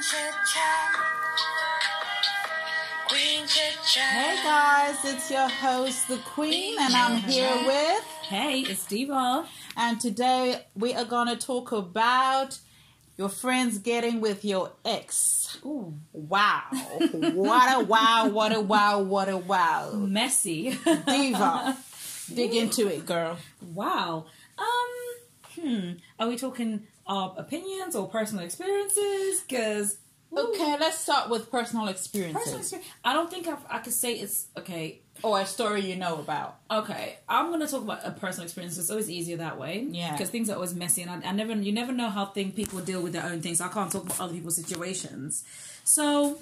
Hey guys, it's your host, the Queen, and I'm here with. Hey, it's Diva. And today we are going to talk about your friends getting with your ex. Ooh, Wow. What a wow, what a wow, what a wow. messy. Diva. Dig into it, girl. wow. Um, hmm. Are we talking opinions or personal experiences? Because Okay, let's start with personal experiences. personal experience. I don't think I've, I could say it's okay. or a story you know about. Okay, I'm gonna talk about a personal experience. It's always easier that way. Yeah. Because things are always messy, and I, I never, you never know how thing people deal with their own things. I can't talk about other people's situations. So,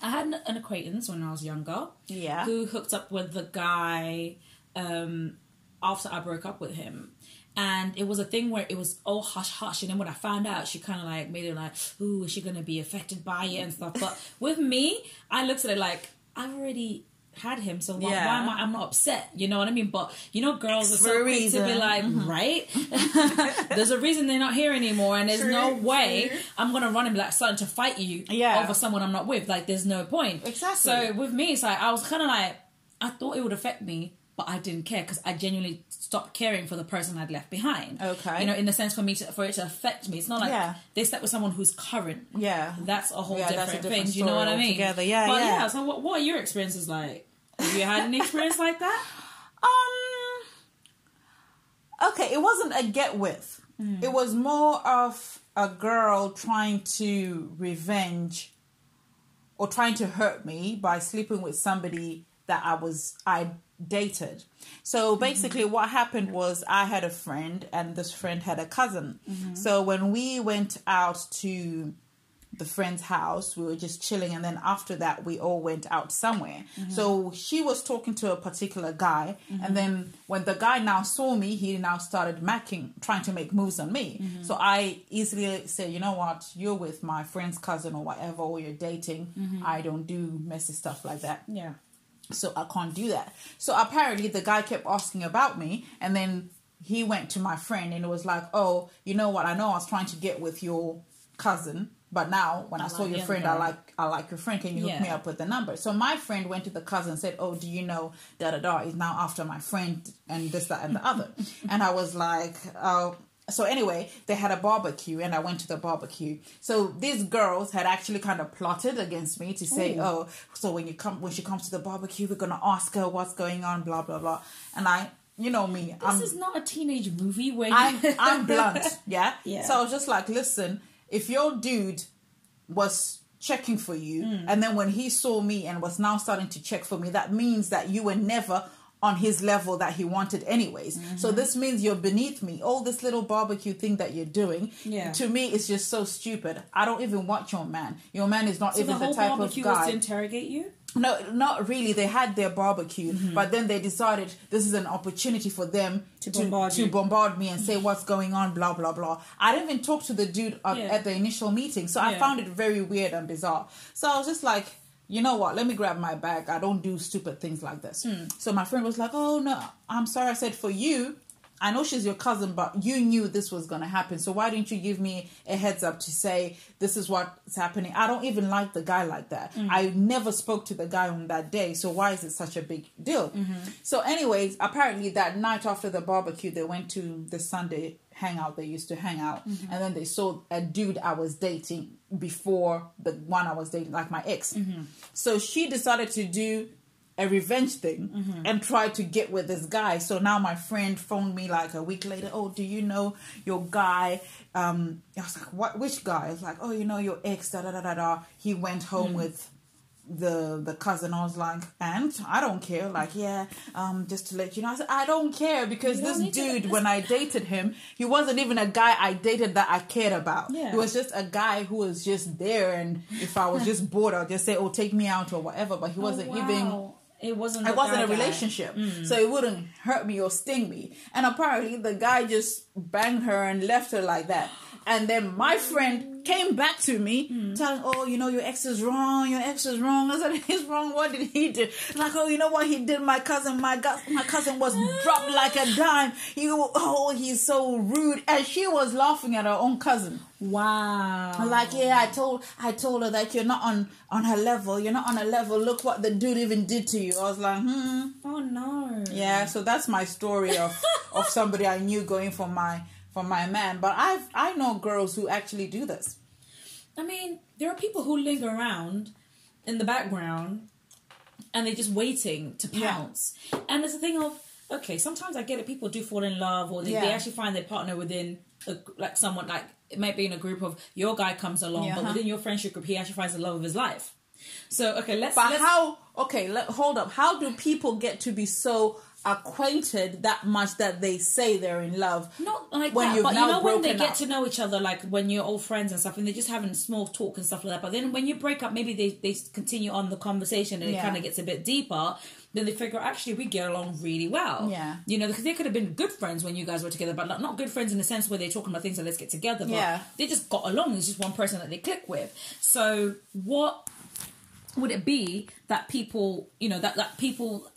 I had an, an acquaintance when I was younger. Yeah. Who hooked up with the guy um, after I broke up with him. And it was a thing where it was all hush hush, and then when I found out, she kind of like made it like, "Ooh, is she gonna be affected by it and stuff?" But with me, I looked at it like I've already had him, so why, Yeah. why am I? I'm not upset, you know what I mean? But you know, girls are so quick to be like, right? there's a reason they're not here anymore, and there's no way true. I'm gonna run and be like starting to fight you Yeah. over someone I'm not with. Like, there's no point. Exactly. So with me, it's like I was kind of like I thought it would affect me, but I didn't care because I genuinely stopped caring for the person I'd left behind. Okay. you know, in the sense for me to for it to affect me, it's not like Yeah. they slept with someone who's current. Yeah. That's a whole Yeah, different, a different thing. Do you know what I mean? altogether. Yeah, but yeah. So what what are your experiences like? Have you had an experience like that? Um. Okay, it wasn't a get with. It was more of a girl trying to revenge or trying to hurt me by sleeping with somebody that I was I dated. So mm-hmm. basically what happened was I had a friend and this friend had a cousin. Mm-hmm. So when we went out to the friend's house. We were just chilling, and then after that, we all went out somewhere. Mm-hmm. So she was talking to a particular guy, and then when the guy now saw me, he now started macking, trying to make moves on me. So I easily said, "You know what? You're with my friend's cousin or whatever, or you're dating. I don't do messy stuff like that." Yeah. So I can't do that. So apparently the guy kept asking about me, and then he went to my friend and it was like, "Oh, you know what? I know I was trying to get with your cousin, but now when I, I saw like your friend, I like I like your friend. Can you hook me up with the number?" So my friend went to the cousin and said, "Oh, do you know da da da is now after my friend and this that and the other," and I was like, "Oh." So anyway, they had a barbecue and I went to the barbecue. So these girls had actually kind of plotted against me to say, Ooh. "Oh, so when you come when she comes to the barbecue, we're gonna ask her what's going on, blah blah blah." And I, you know me, This I'm is not a teenage movie where you... I'm I'm blunt, yeah. Yeah. So I was just like, listen, if your dude was checking for you, Mm. and then when he saw me and was now starting to check for me, that means that you were never on his level that he wanted anyways. Mm-hmm. So this means you're beneath me. All this little barbecue thing that you're doing, Yeah. to me, is just so stupid. I don't even want your man. Your man is not So even the the, type of guy. to interrogate you? No, not really. They had their barbecue, Mm-hmm. but then they decided this is an opportunity for them To to bombard to bombard me and say what's going on, blah blah blah. I didn't even talk to the dude at, Yeah. at the initial meeting, so I found it very weird and bizarre. So I was just like, you know what? Let me grab my bag. I don't do stupid things like this. Hmm. So my friend was like, oh no, I'm sorry. I said for you. I know she's your cousin, but you knew this was going to happen. So why didn't you give me a heads up to say this is what's happening? I don't even like the guy like that. Hmm. I never spoke to the guy on that day. So why is it such a big deal? Mm-hmm. So, anyways, apparently that night after the barbecue, they went to the Sunday hangout they used to hang out, mm-hmm. and then they saw a dude I was dating before the one I was dating, like my ex. Mm-hmm. So she decided to do a revenge thing mm-hmm. and try to get with this guy. So now my friend phoned me like a week later. Oh, do you know your guy? Um, I was like, what? Which guy? I was like, oh, you know your ex. Da da da da da. He went home mm-hmm. with the the cousin. I was like, and I don't care. Like, yeah, um, just to let you know. I said, I don't care because don't this need to- dude, when I dated him, he wasn't even a guy I dated that I cared about. Yeah. He was just a guy who was just there, and if I was just bored, I'd just say, oh, take me out or whatever. But he wasn't Oh, even. It wasn't. it wasn't a guy. relationship, so it wouldn't hurt me or sting me. And apparently, the guy just banged her and left her like that. And then my friend came back to me telling, Oh, you know, your ex is wrong, your ex is wrong. I said, He's wrong. What did he do? Like, oh, you know what he did? My cousin, my gu- my cousin was dropped like a dime. He oh, he's so rude. And she was laughing at her own cousin. Wow. Like, yeah, I told I told her that you're not on on her level. You're not on her level. Look what the dude even did to you. I was like, hmm. oh no. Yeah, so that's my story of of somebody I knew going for my for my man. But I've I know girls who actually do this. I mean, there are people who linger around in the background and they're just waiting to Yeah. pounce. And there's a thing of, okay, sometimes I get it, people do fall in love or they, they actually find their partner within, a, like someone, like it might be in a group of your guy comes along, Yeah, but within your friendship group, he actually finds the love of his life. So, okay, let's. But let's how? Okay, let, hold up. How do people get to be so acquainted that much that they say they're in love? Not like when that, but you know when they get up. to know each other, like when you're old friends and stuff, and they're just having small talk and stuff like that. But then when you break up, maybe they, they continue on the conversation and it kind of gets a bit deeper. Then they figure actually we get along really well. Yeah. you know because they could have been good friends when you guys were together, but not, not good friends in the sense where they're talking about things and let's get together. But Yeah. they just got along. It's just one person that they click with. So what would it be that people, you know, that that people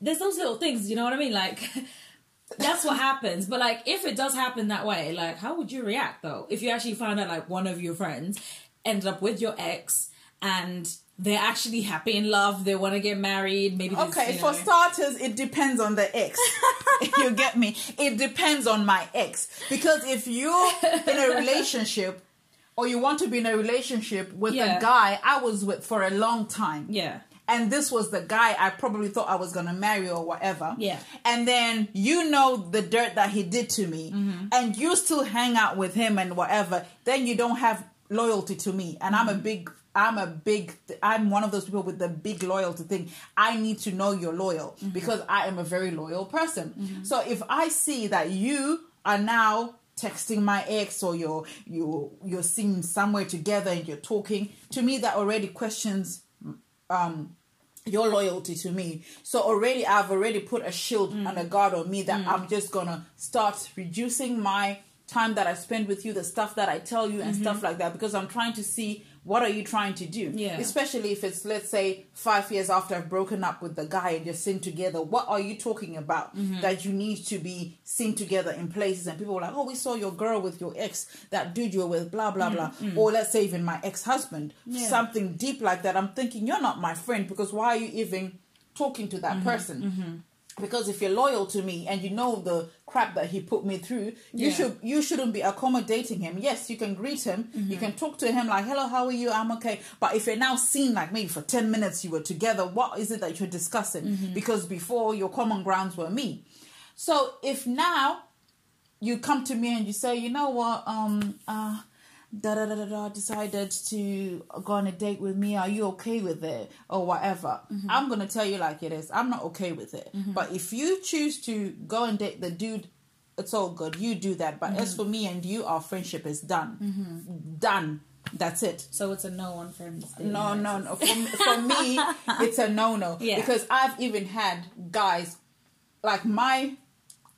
there's those little things, you know what I mean? Like that's what happens. But like if it does happen that way, like how would you react though? If you actually find out like one of your friends ended up with your ex and they're actually happy in love, they want to get married, maybe Okay, you for starters, it depends on the ex. you get me? It depends on my ex. Because if you're in a relationship or you want to be in a relationship with Yeah. a guy I was with for a long time. Yeah. And this was the guy I probably thought I was going to marry or whatever. Yeah. And then you know the dirt that he did to me Mm-hmm. and you still hang out with him and whatever, then you don't have loyalty to me. And I'm a Mm-hmm. big I'm a big I'm one of those people with the big loyalty thing. I need to know you're loyal Mm-hmm. because I am a very loyal person. So if I see that you are now texting my ex or you're you you're seeing somewhere together and you're talking, to me that already questions um your loyalty to me. So already I've already put a shield mm. and a guard on me that mm. I'm just gonna start reducing my time that I spend with you, the stuff that I tell you and mm-hmm. stuff like that because I'm trying to see what are you trying to do? Yeah. Especially if it's let's say five years after I've broken up with the guy and you're seen together. What are you talking about mm-hmm. that you need to be seen together in places and people were like, Oh, we saw your girl with your ex, that dude you were with, blah blah mm, blah. Mm. Or let's say even my ex husband. Yeah. Something deep like that. I'm thinking you're not my friend because why are you even talking to that mm-hmm. person? Mm-hmm. Because if you're loyal to me and you know the crap that he put me through, you Yeah. should you shouldn't be accommodating him. Yes, you can greet him, you can talk to him like, "Hello, how are you? I'm okay." But if you're now seen like maybe for ten minutes you were together, what is it that you're discussing? Because before your common grounds were me. So if now you come to me and you say, you know what, um, uh, da da da da da, decided to go on a date with me. Are you okay with it or whatever? Mm-hmm. I'm gonna tell you like it is. I'm not okay with it. Mm-hmm. But if you choose to go and date the dude, it's all good. You do that. But as mm-hmm. for me and you, our friendship is done. Done. That's it. So it's a no on friends. No, no, no. For, me- for me, it's a no no. Yeah. Because I've even had guys, like my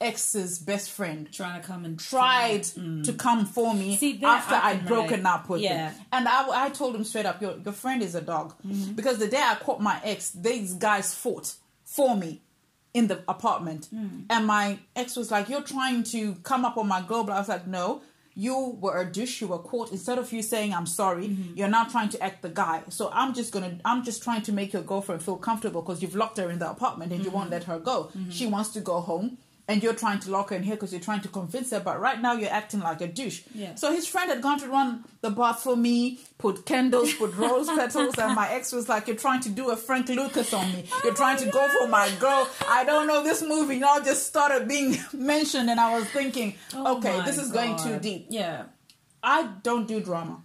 ex's best friend, Trying to come and tried to come for me See, after I'd can broken up with Yeah. him. And I, I told him straight up, your, your friend is a dog. Mm-hmm. Because the day I caught my ex, these guys fought for me in the apartment. Mm. And my ex was like, You're trying to come up on my girl. But I was like, No, you were a douche. You were caught. Instead of you saying, I'm sorry, Mm-hmm. you're now trying to act the guy. So I'm just going to, I'm just trying to make your girlfriend feel comfortable because you've locked her in the apartment and you Mm-hmm. won't let her go. She wants to go home. And you're trying to lock her in here because you're trying to convince her, but right now you're acting like a douche. Yeah. So his friend had gone to run the bath for me, put candles, put rose petals, and my ex was like, "You're trying to do a Frank Lucas on me. You're trying to go for my girl. I don't know this movie." You know, just started being mentioned, and I was thinking, Oh "Okay, this is going too deep." Yeah. I don't do drama.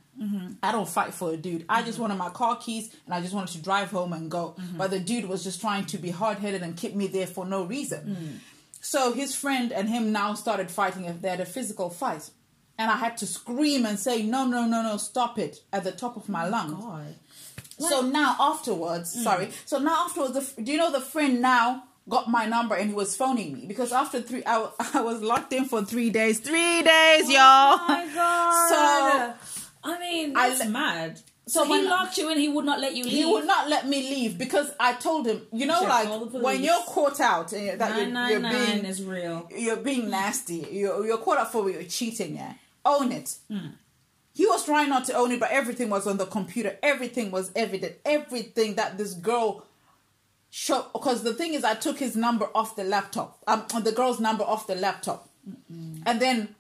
I don't fight for a dude. I just wanted my car keys and I just wanted to drive home and go. But the dude was just trying to be hard headed and keep me there for no reason. So his friend and him now started fighting. They had a physical fight. And I had to scream and say, no, no, no, no, stop it at the top of my oh lungs. God. So now afterwards, mm. sorry. So now afterwards, the, do you know the friend now got my number and he was phoning me because after three, I, I was locked in for three days. Three days, oh y'all. Oh my god. So I mean, I that's le- mad. So he locked you in. He would not let you leave. he would not let me leave because I told him, you know, Should've like when you're caught out and that you're, Nine you're nine being is real. you're being nasty. You're, you're caught up for you're cheating. Yeah, own it. Hmm. He was trying not to own it, but everything was on the computer. Everything was evident. Everything that this girl showed. Because the thing is, I took his number off the laptop. Um, the girl's number off the laptop, and then.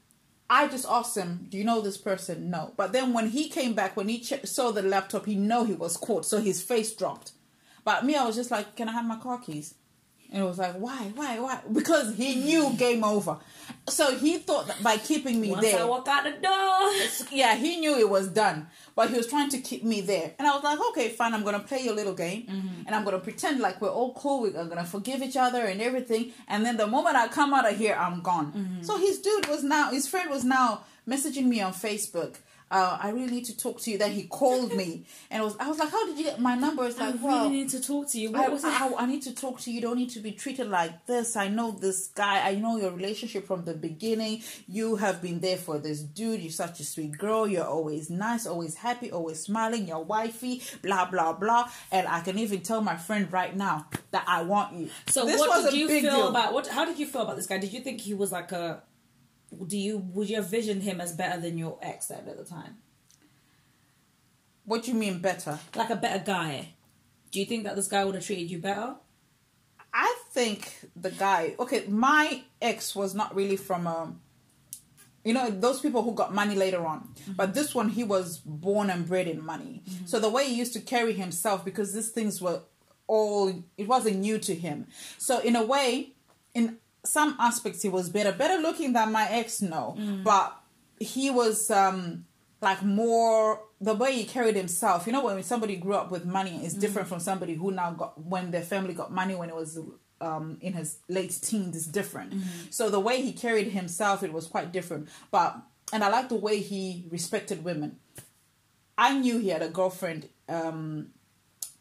I just asked him, "Do you know this person?" No. But then when he came back, when he che- saw the laptop, he know he was caught, so his face dropped. But me, I was just like, "Can I have my car keys?" And it was like, "Why? Why? Why?" Because he knew game over. So he thought that by keeping me Once there, I walk out the door. yeah, he knew it was done, but he was trying to keep me there. And I was like, okay, fine, I'm gonna play your little game, mm-hmm. and I'm gonna pretend like we're all cool. We're gonna forgive each other and everything. And then the moment I come out of here, I'm gone. Mm-hmm. So his dude was now, his friend was now messaging me on Facebook. Uh, I really need to talk to you. Then he called me, and it was I was like, how did you get my number? It's like, I like, really well, need to talk to you. I, was it? I, I need to talk to you. You don't need to be treated like this. I know this guy. I know your relationship from the beginning. You have been there for this dude. You're such a sweet girl. You're always nice, always happy, always smiling. You're wifey, blah, blah, blah. And I can even tell my friend right now that I want you. So This what was did you feel deal. about what? How did you feel about this guy? Did you think he was like a? Do you would you have visioned him as better than your ex at the time? What do you mean better? Like a better guy? Do you think that this guy would have treated you better? I think the guy. Okay, my ex was not really from a. You know those people who got money later on, mm-hmm. but this one he was born and bred in money. Mm-hmm. So the way he used to carry himself, because these things were all it wasn't new to him. So in a way, in some aspects he was better, better looking than my ex. No, but he was um like more the way he carried himself. You know, when somebody grew up with money is different from somebody who now got when their family got money when it was um in his late teens is different. So the way he carried himself, it was quite different. But and I like the way he respected women. I knew he had a girlfriend um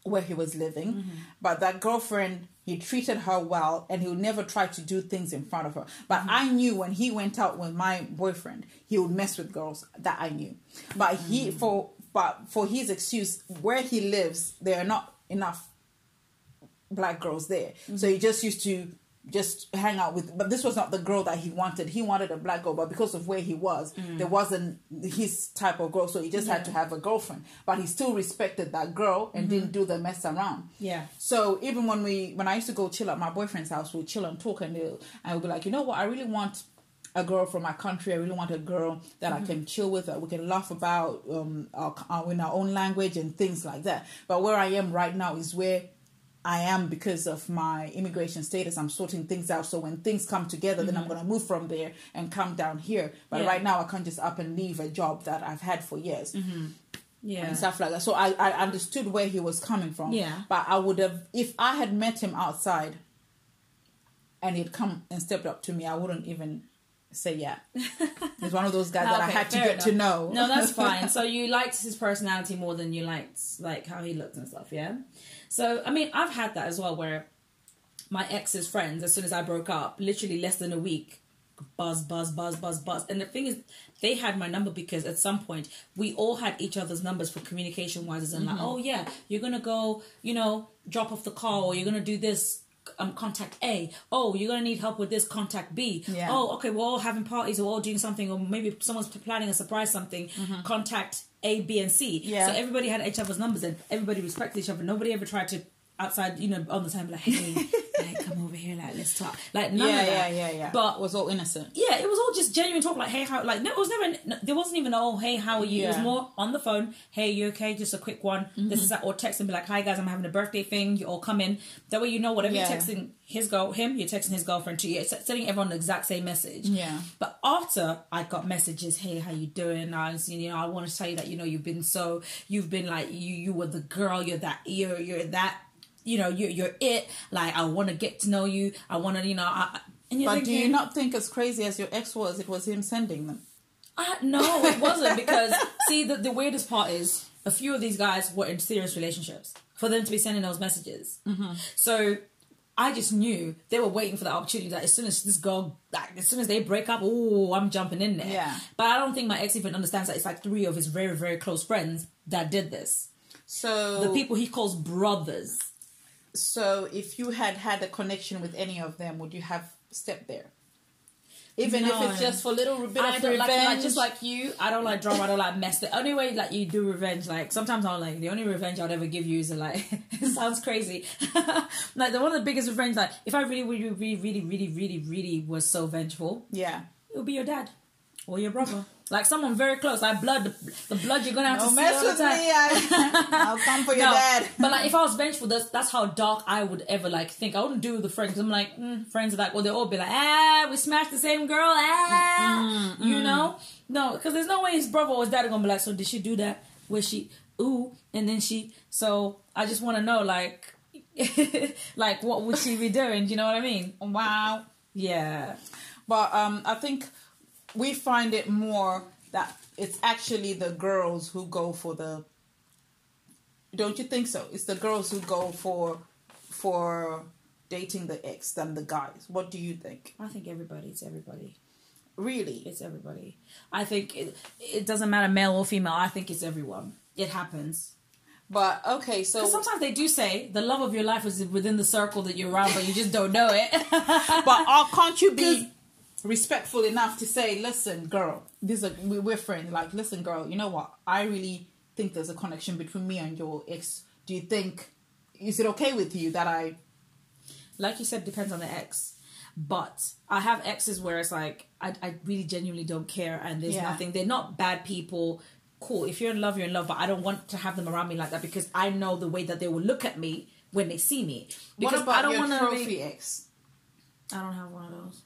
where he was living, but that girlfriend he treated her well and he would never try to do things in front of her. But mm-hmm. I knew when he went out with my boyfriend, he would mess with girls. That I knew. But he mm-hmm. for but for his excuse, where he lives, there are not enough black girls there. So mm-hmm. he just used to just hang out with but this was not the girl that he wanted. He wanted a black girl, but because of where he was, mm. there wasn't his type of girl, so he just had to have a girlfriend. But he still respected that girl and didn't mm-hmm. do the mess around. Yeah. So even when we when I used to go chill at my boyfriend's house, we'd chill and talk and I would be like, you know what, I really want a girl from my country. I really want a girl that I mm-hmm. can chill with, that we can laugh about um, our, our, in our own language and things like that. But where I am right now is where I am because of my immigration status. I'm sorting things out. So when things come together, then I'm mm-hmm. going to move from there and come down here. But Yeah. right now, I can't just up and leave a job that I've had for years mm-hmm. Yeah. and stuff like that. So I, I understood where he was coming from. Yeah. But I would have, if I had met him outside and he'd come and stepped up to me, I wouldn't even say yeah. He's one of those guys that I had to get to know. No, that's fine. So you liked his personality more than you liked like how he looked and stuff, yeah. So I mean, I've had that as well, where my ex's friends, as soon as I broke up, literally less than a week, buzz, buzz, buzz, buzz, buzz. And the thing is, they had my number because at some point we all had each other's numbers for communication wise, and like, oh yeah, you're gonna go, you know, drop off the car, or you're gonna do this. Um, contact A. Oh, you're gonna need help with this. Contact B. Yeah. Oh, okay. We're all having parties, we're all doing something, or maybe someone's planning a surprise something. Contact A, B, and C. Yeah. So everybody had each other's numbers, and everybody respected each other. Nobody ever tried to outside, you know, on the time like, hey, like, come over here, like, let's talk. Like, none yeah, of that. yeah, yeah. But it was all innocent. yeah, it was all just genuine talk. Like, hey, how? Like, no, it was never. no, there wasn't even oh, hey, how are you? It was more on the phone. Hey, you okay? Just a quick one. This mm-hmm. is that, or text and be like, hi guys, I'm having a birthday thing. You all come in. That way, you know whatever Yeah. you're texting his girl, him, you're texting his girlfriend to you. It's sending everyone the exact same message. Yeah. But after I got messages, hey, how you doing? I was, you know, I want to tell you that you know you've been so, you've been like you, you were the girl. You're that. You're you're that. You know, you're you're it. Like I want to get to know you. I want to, you know. I, I- and But do you not think as crazy as your ex was, it was him sending them? uh, no, it wasn't because see the the weirdest part is a few of these guys were in serious relationships for them to be sending those messages. So I just knew they were waiting for the opportunity that as soon as this girl, like, as soon as they break up, oh, I'm jumping in there. Yeah. But I don't think my ex even understands that it's like three of his very, very close friends that did this. So The people he calls brothers. So if you had had a connection with any of them, would you have stepped there? Even if it's just for little bit I of revenge. like, like just like you. I don't like drama. I don't like mess. The only way like you do revenge, like sometimes I'm like the only revenge I'd ever give you is like it sounds crazy. like the one of the biggest revenge, like if I really, really, really, really, really, really, really was so vengeful, yeah. it would be your dad or your brother, like someone very close, like blood, the, the blood you're gonna have to Don't see mess all the with me. time. I, I'll come for your No, dad. but like if I was vengeful, that's that's how dark I would ever like think. I wouldn't do with the friends. I'm like mm, friends are like, well, they'll all be like, ah, we smashed the same girl, ah, you know, no, because there's no way his brother or his dad are gonna be like, so did she do that? Was she ooh, and then she? So I just want to know, like, like what would she be doing? Do you know what I mean? wow. Yeah, But um, I think we find it more that it's actually the girls who go for the. Don't you think so? It's the girls who go for for dating the ex than the guys. What do you think? I think everybody, it's everybody. Really? It's everybody. I think it, it doesn't matter male or female. I think it's everyone. It happens. But okay, so sometimes they do say the love of your life is within the circle that you're around, but you just don't know it. but uh, can't you be respectful enough to say, "Listen, girl, these are we- we're friends. Like, listen, girl, you know what? I really think there's a connection between me and your ex. Do you think is it okay with you that I?" like you said, depends on the ex. But I have exes where it's like I, I really genuinely don't care, and there's Yeah. nothing. They're not bad people. Cool. If you're in love, you're in love. But I don't want to have them around me like that because I know the way that they will look at me when they see me. Because what about I don't your wanna trophy be- ex? I don't have one of those.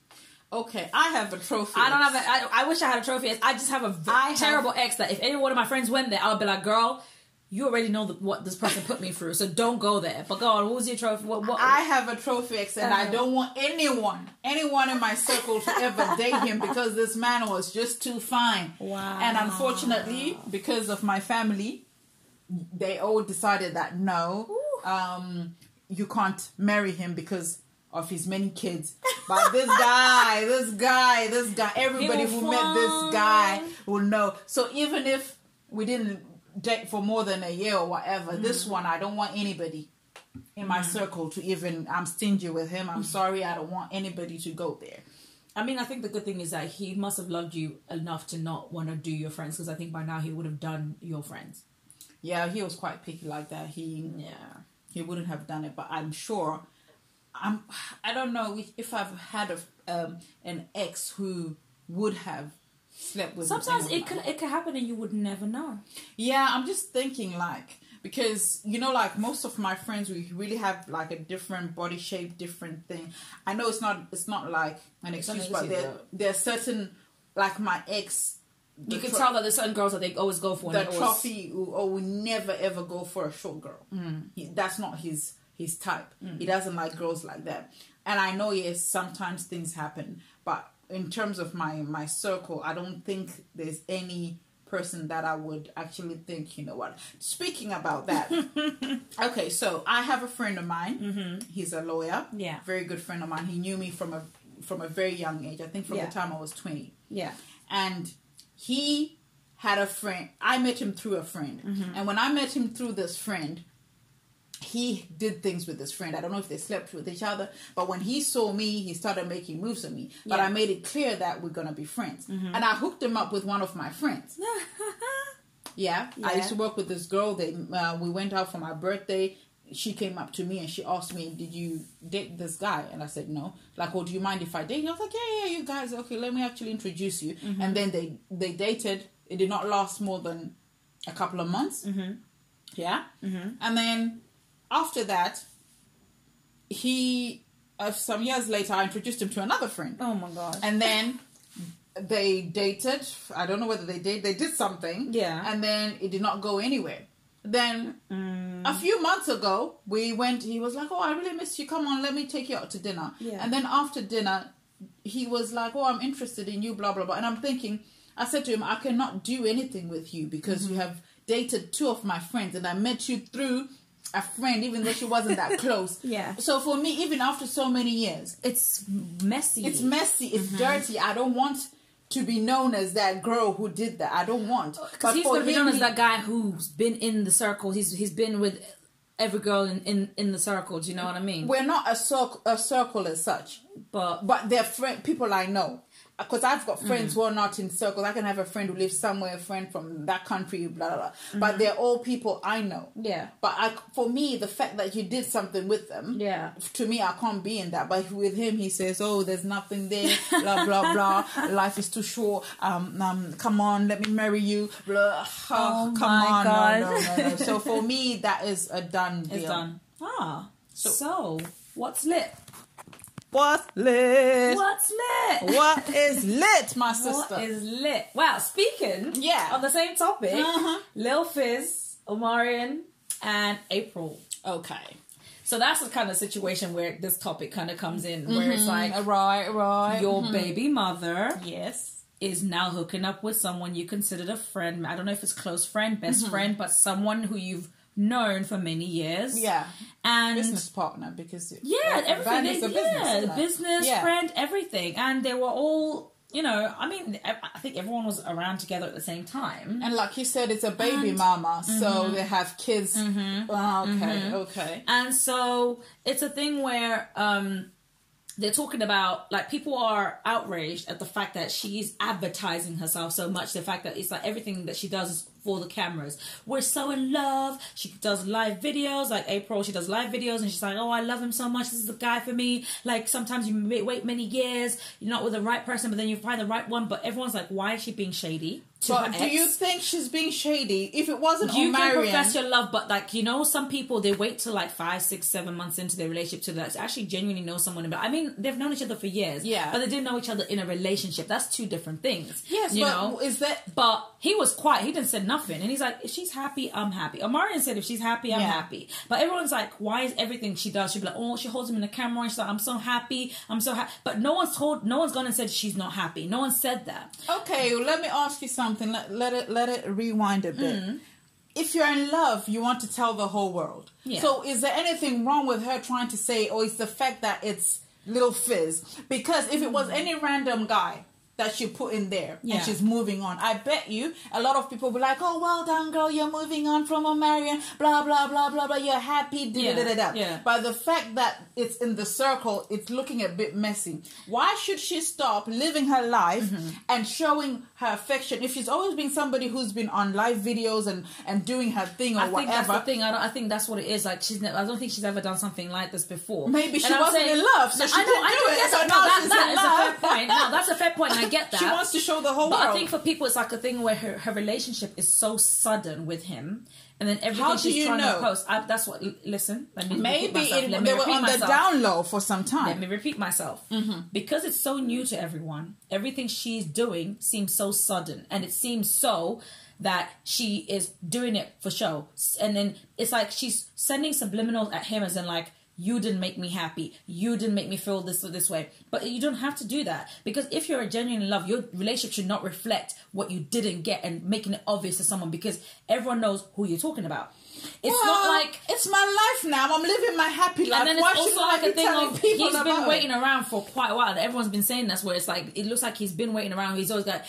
Okay, I have a trophy. I don't have. A, I, I wish I had a trophy. I just have a I have- terrible ex that if any one of my friends went there, I'll be like, "Girl, you already know the, what this person put me through, so don't go there." But go on. What was your trophy? What? what I have a trophy ex, and I don't want anyone, anyone in my circle to ever date him because this man was just too fine. Wow. And unfortunately, because of my family, they all decided that no, um, you can't marry him because of his many kids. But this guy, this guy, this guy, everybody who met this guy will know. So even if we didn't date for more than a year or whatever, Mm. this one I don't want anybody in my circle to even. I'm stingy with him. Mm. I'm sorry. I don't want anybody to go there. I mean, I think the good thing is that he must have loved you enough to not want to do your friends because I think by now he would have done your friends. Yeah, he was quite picky like that. He Yeah. he wouldn't have done it. But I'm sure, I'm I don't know if, if I've had a um, an ex who would have slept with. Sometimes it could it could happen and you would never know. Yeah, I'm just thinking like because you know like most of my friends we really have like a different body shape, different thing. I know it's not it's not like an It's excuse, but there there's certain like my ex. You can tro- tell that there's certain girls that they always go for. the they always- or will never ever go for a short girl. Mm. He, that's not his his type. He doesn't like girls like that. And I know yes, sometimes things happen, but in terms of my my circle, I don't think there's any person that I would actually think. You know what? Speaking about that, okay, so I have a friend of mine. He's a lawyer. Mm-hmm. Yeah. very good friend of mine. He knew me from a from a very young age. I think from Yeah. the time I was twenty Yeah. and he had a friend. I met him through a friend, Mm-hmm. and when I met him through this friend, he did things with this friend. I don't know if they slept with each other, but when he saw me, he started making moves on me. But Yeah. I made it clear that we're gonna be friends, and I hooked him up with one of my friends. Yeah, I used to work with this girl. They uh, we went out for my birthday. She came up to me and she asked me, "Did you date this guy?" And I said, "No." Like, "Oh, do you mind if I date?" you?" I was like, "Yeah, yeah, you guys, okay. Let me actually introduce you." And then they they dated. It did not last more than a couple of months. Mm-hmm. Yeah, mm-hmm. and then after that, he uh, some years later, I introduced him to another friend. Oh my god. And then they dated. I don't know whether they did. They did something. Yeah. And then it did not go anywhere. Then a few months ago, we went. He was like, "Oh, I really miss you. Come on, let me take you out to dinner." Yeah. And then after dinner, he was like, "Oh, I'm interested in you." Blah blah blah. And I'm thinking, I said to him, "I cannot do anything with you because you have dated two of my friends, and I met you through a friend, even though she wasn't that close. Yeah. So for me, even after so many years, It's messy. it's messy, it's Mm-hmm. dirty. I don't want to be known as that girl who did that. I don't want. Because he's for going to be known as that guy who's been in the circle. He's he's been with every girl in, in, in the circle. Do you know what I mean? We're not a circle, a circle as such, But but they're friend people I know. Because I've got friends Mm. who are not in circles. I can have a friend who lives somewhere, a friend from that country, blah blah blah. Mm-hmm. But they're all people I know. Yeah. But I, for me, the fact that you did something with them, Yeah. to me, I can't be in that. But with him, he says, "Oh, there's nothing there." Blah blah blah. Life is too short. Um, um, come on, let me marry you. Blah. Oh, Oh come my on, God. no, no, no, no. So for me, that is a done deal. it's done. Ah. So, So- what's lit? What's lit? What's lit? What is lit, my sister? What is lit? Wow, speaking Yeah. on the same topic, Uh-huh. Lil Fizz, Omarion, and April. okay. So that's the kind of situation where this topic kind of comes in, where it's like right, right. your baby mother yes. is now hooking up with someone you considered a friend. I don't know if it's close friend, best Mm-hmm. friend, but someone who you've known for many years. Yeah. And Business partner because yeah, everything. Is a yeah, business, isn't it? business, Yeah. friend, everything. And they were all, you know, I mean, I think everyone was around together at the same time. And like you said, it's a baby mama, so Mm-hmm. they have kids. Oh, okay, okay. And so it's a thing where um they're talking about like people are outraged at the fact that she's advertising herself so much. The fact that it's like everything that she does is for the cameras. We're so in love. She does live videos, like April. She does live videos, and she's like, "Oh, I love him so much. This is the guy for me." Like sometimes you wait many years, you're not with the right person, but then you find the right one. But everyone's like, "Why is she being shady?" But do ex? you think she's being shady? If it wasn't you can profess your love, but like you know, some people they wait till like five, six, seven months into their relationship to that actually genuinely know someone. But I mean, they've known each other for years, Yeah. but they didn't know each other in a relationship. That's two different things. yes, you know. is that But he was quiet. He didn't say nothing, and he's like, "If she's happy, I'm happy." Omarion said, "If she's happy, I'm Yeah. happy." But everyone's like, "Why is everything she does?" She'd be like, "Oh, she holds him in the camera, and she's like, I'm so happy, I'm so happy." But no one's told, no one's gone and said she's not happy. No one said that. okay? Let me ask you something. Let, let it let it rewind a bit. Mm. If you're in love, you want to tell the whole world. Yeah. So, is there anything wrong with her trying to say, or is the fact that it's Lil Fizz? Because if it was any random guy that she put in there Yeah. and she's moving on, I bet you a lot of people will be like, "Oh, well done, girl, you're moving on from Omarion, blah blah blah blah blah. You're happy, da da da da." yeah. But the fact that it's in the circle, it's looking a bit messy. Why should she stop living her life Mm-hmm. and showing her affection if she's always been somebody who's been on live videos and and doing her thing or I think whatever? that's the thing. I, don't, I think that's what it is. Like she's. Ne- I don't think she's ever done something like this before. Maybe she And wasn't in love, so she I know. didn't I do know. it, Yes, so I know. now That, that is a fair point. No, that's a fair point, point I get that. She wants to show the whole But world. I think for people, it's like a thing where her, her relationship is so sudden with him, and then everything How she's you trying know? to post. I, that's what. Listen, let me Maybe myself. it, let me they were on the down low for some time. Let me repeat myself. Mm-hmm. Because it's so new to everyone, everything she's doing seems so sudden. And it seems so that she is doing it for show. And then it's like she's sending subliminals at him as in like, you didn't make me happy. You didn't make me feel this or this way. But you don't have to do that. Because if you're a genuine love, your relationship should not reflect what you didn't get and making it obvious to someone because everyone knows who you're talking about. It's not like it's my life now. I'm living my happy life. and then it's should also like a thing of people he's been waiting it? around for quite a while. Everyone's been saying that's where it's like it looks like he's been waiting around. He's always got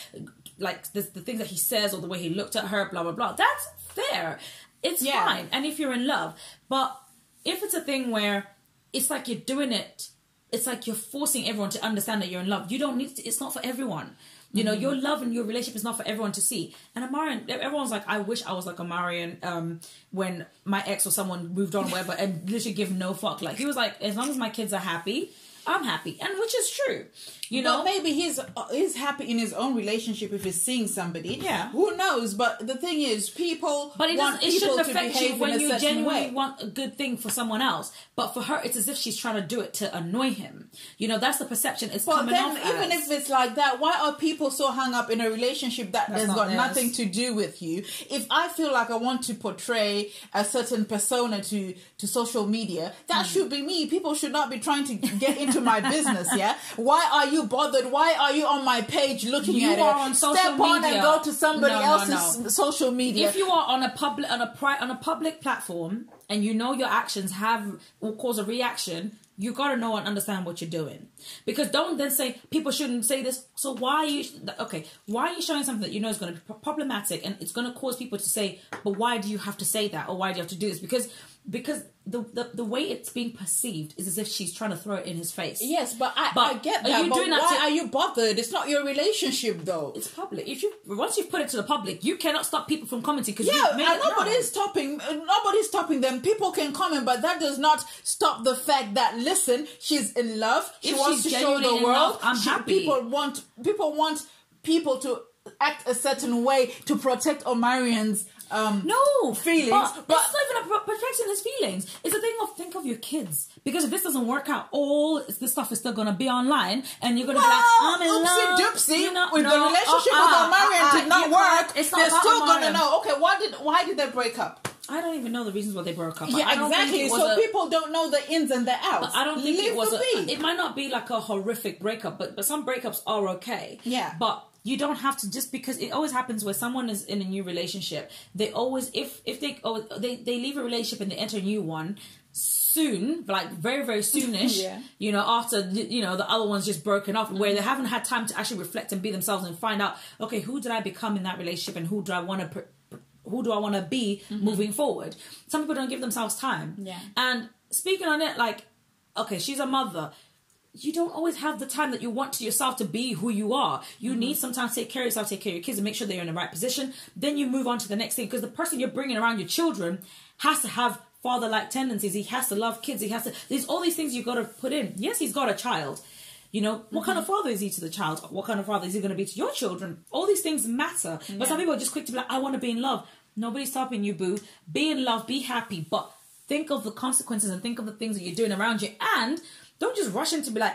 like this, the things that he says or the way he looked at her, blah blah blah. That's fair. It's Yeah. fine. And if you're in love, but if it's a thing where it's like you're doing it, it's like you're forcing everyone to understand that you're in love. You don't need to. It's not for everyone. You know, your love and your relationship is not for everyone to see. And Omarion, everyone's like, I wish I was like Omarion um, when my ex or someone moved on, whatever, and literally give no fuck. Like he was like, as long as my kids are happy, I'm happy, and which is true. You know, But maybe he's uh, he's happy in his own relationship if he's seeing somebody. Yeah. Who knows? But the thing is, people But it, doesn't, it shouldn't affect you when you genuinely way. want a good thing for someone else. But for her, it's as if she's trying to do it to annoy him. You know, that's the perception it's But coming then, off even as. if it's like that, why are people so hung up in a relationship that That's has not got theirs. nothing to do with you? If I feel like I want to portray a certain persona to to social media, that Hmm. should be me. People should not be trying to get into to my business. Yeah. Why are you bothered? Why are you on my page looking You at are it? on social Step on media. and go to somebody No, no, else's no. social media. if you are on a public on a pri- on a public platform and you know your actions have will cause a reaction you got to know and understand what you're doing because don't then say people shouldn't say this so why are you okay why are you showing something that you know is going to be problematic and it's going to cause people to say but why do you have to say that or why do you have to do this because because the the, the way it's being perceived is as if she's trying to throw it in his face yes, but I, But I get are that. you but doing that why to- are you bothered? It's not your relationship, though. it's public if you once you've put it to the public you cannot stop people from commenting because Yeah, and nobody's stopping. Nobody's stopping them. People can comment, but that does not stop the fact that listen, she's in love. She If wants to show the world. love, I'm She- happy. People want people want people to act a certain way to protect Omarion's um No feelings, But, but- it's not even protecting his feelings. It's a thing of think of your kids because if this doesn't work out, all this stuff is still gonna be online, and you're gonna be like, I'm in oopsie love. doopsie. You know, with the no, relationship uh-uh, with Omarion uh-uh, did not work. not They're still gonna know. Okay, why did why did they break up? I don't even know the reasons why they broke up. Yeah, I don't think exactly. So a- people don't know the ins and the outs. I don't think Leave it was. A, it might not be like a horrific breakup, but but some breakups are okay. Yeah. But you don't have to just because it always happens where someone is in a new relationship. They always if if they oh, they they leave a relationship and they enter a new one soon, like very very soonish. Yeah. You know, after you know the other one's just broken off, where they mm-hmm. haven't had time to actually reflect and be themselves and find out, okay, who did I become in that relationship and who do I want to. Pr- who do I want to be mm-hmm. moving forward? Some people don't give themselves time. Yeah. And speaking on it, like, okay, she's a mother. You don't always have the time that you want to yourself to be who you are. You mm-hmm. need sometimes to take care of yourself, take care of your kids, and make sure they're in the right position. Then you move on to the next thing because the person you're bringing around your children has to have father-like tendencies. He has to love kids. He has to. There's all these things you've got to put in. Yes, he's got a child. You know, what kind of mm-hmm. father is he to the child? What kind of father is he going to be to your children? All these things matter. But some people are just quick to be like, I want to be in love. Nobody's stopping you, boo. Be in love, be happy, but think of the consequences and think of the things that you're doing around you. And don't just rush in to be like,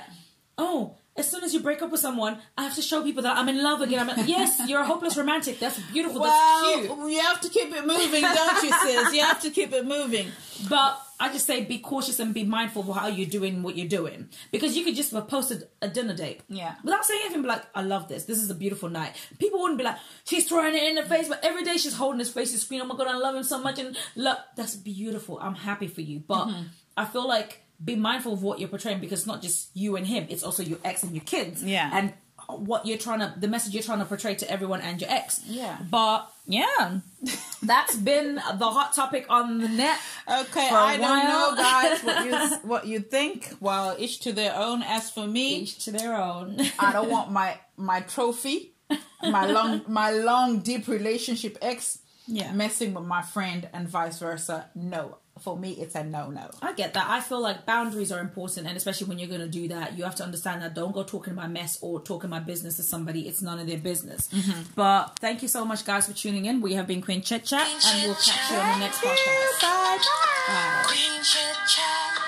oh, as soon as you break up with someone, I have to show people that I'm in love again. I'm like, yes, you're a hopeless romantic. That's beautiful. That's cute. Well, you have to keep it moving, don't you, sis? You have to keep it moving. But I just say be cautious and be mindful of how you're doing what you're doing. Because you could just have posted a dinner date. Yeah. Without saying anything, be like, I love this. This is a beautiful night. People wouldn't be like, she's throwing it in the face, but every day she's holding his face, she's screaming, oh my God, I love him so much. And look, that's beautiful. I'm happy for you. But Mm-hmm. I feel like be mindful of what you're portraying because it's not just you and him, it's also your ex and your kids. Yeah. And what you're trying to, the message you're trying to portray to everyone and your ex. Yeah. But yeah, that's been the hot topic on the net. Okay, I don't know, guys, what you what you think. Well, each to their own. As for me, Each to their own. I don't want my my trophy, my long my long deep relationship ex, Yeah. messing with my friend and vice versa. No, for me, it's a no no. I get that. I feel like boundaries are important, and especially when you're going to do that, you have to understand that don't go talking my mess or talking my business to somebody. It's none of their business. Mm-hmm. But thank you so much, guys, for tuning in. We have been Queen Chit Chat, and we'll catch you on the next podcast. Bye. Bye. Queen Chit Chat.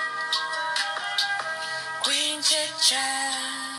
Queen Chit Chat.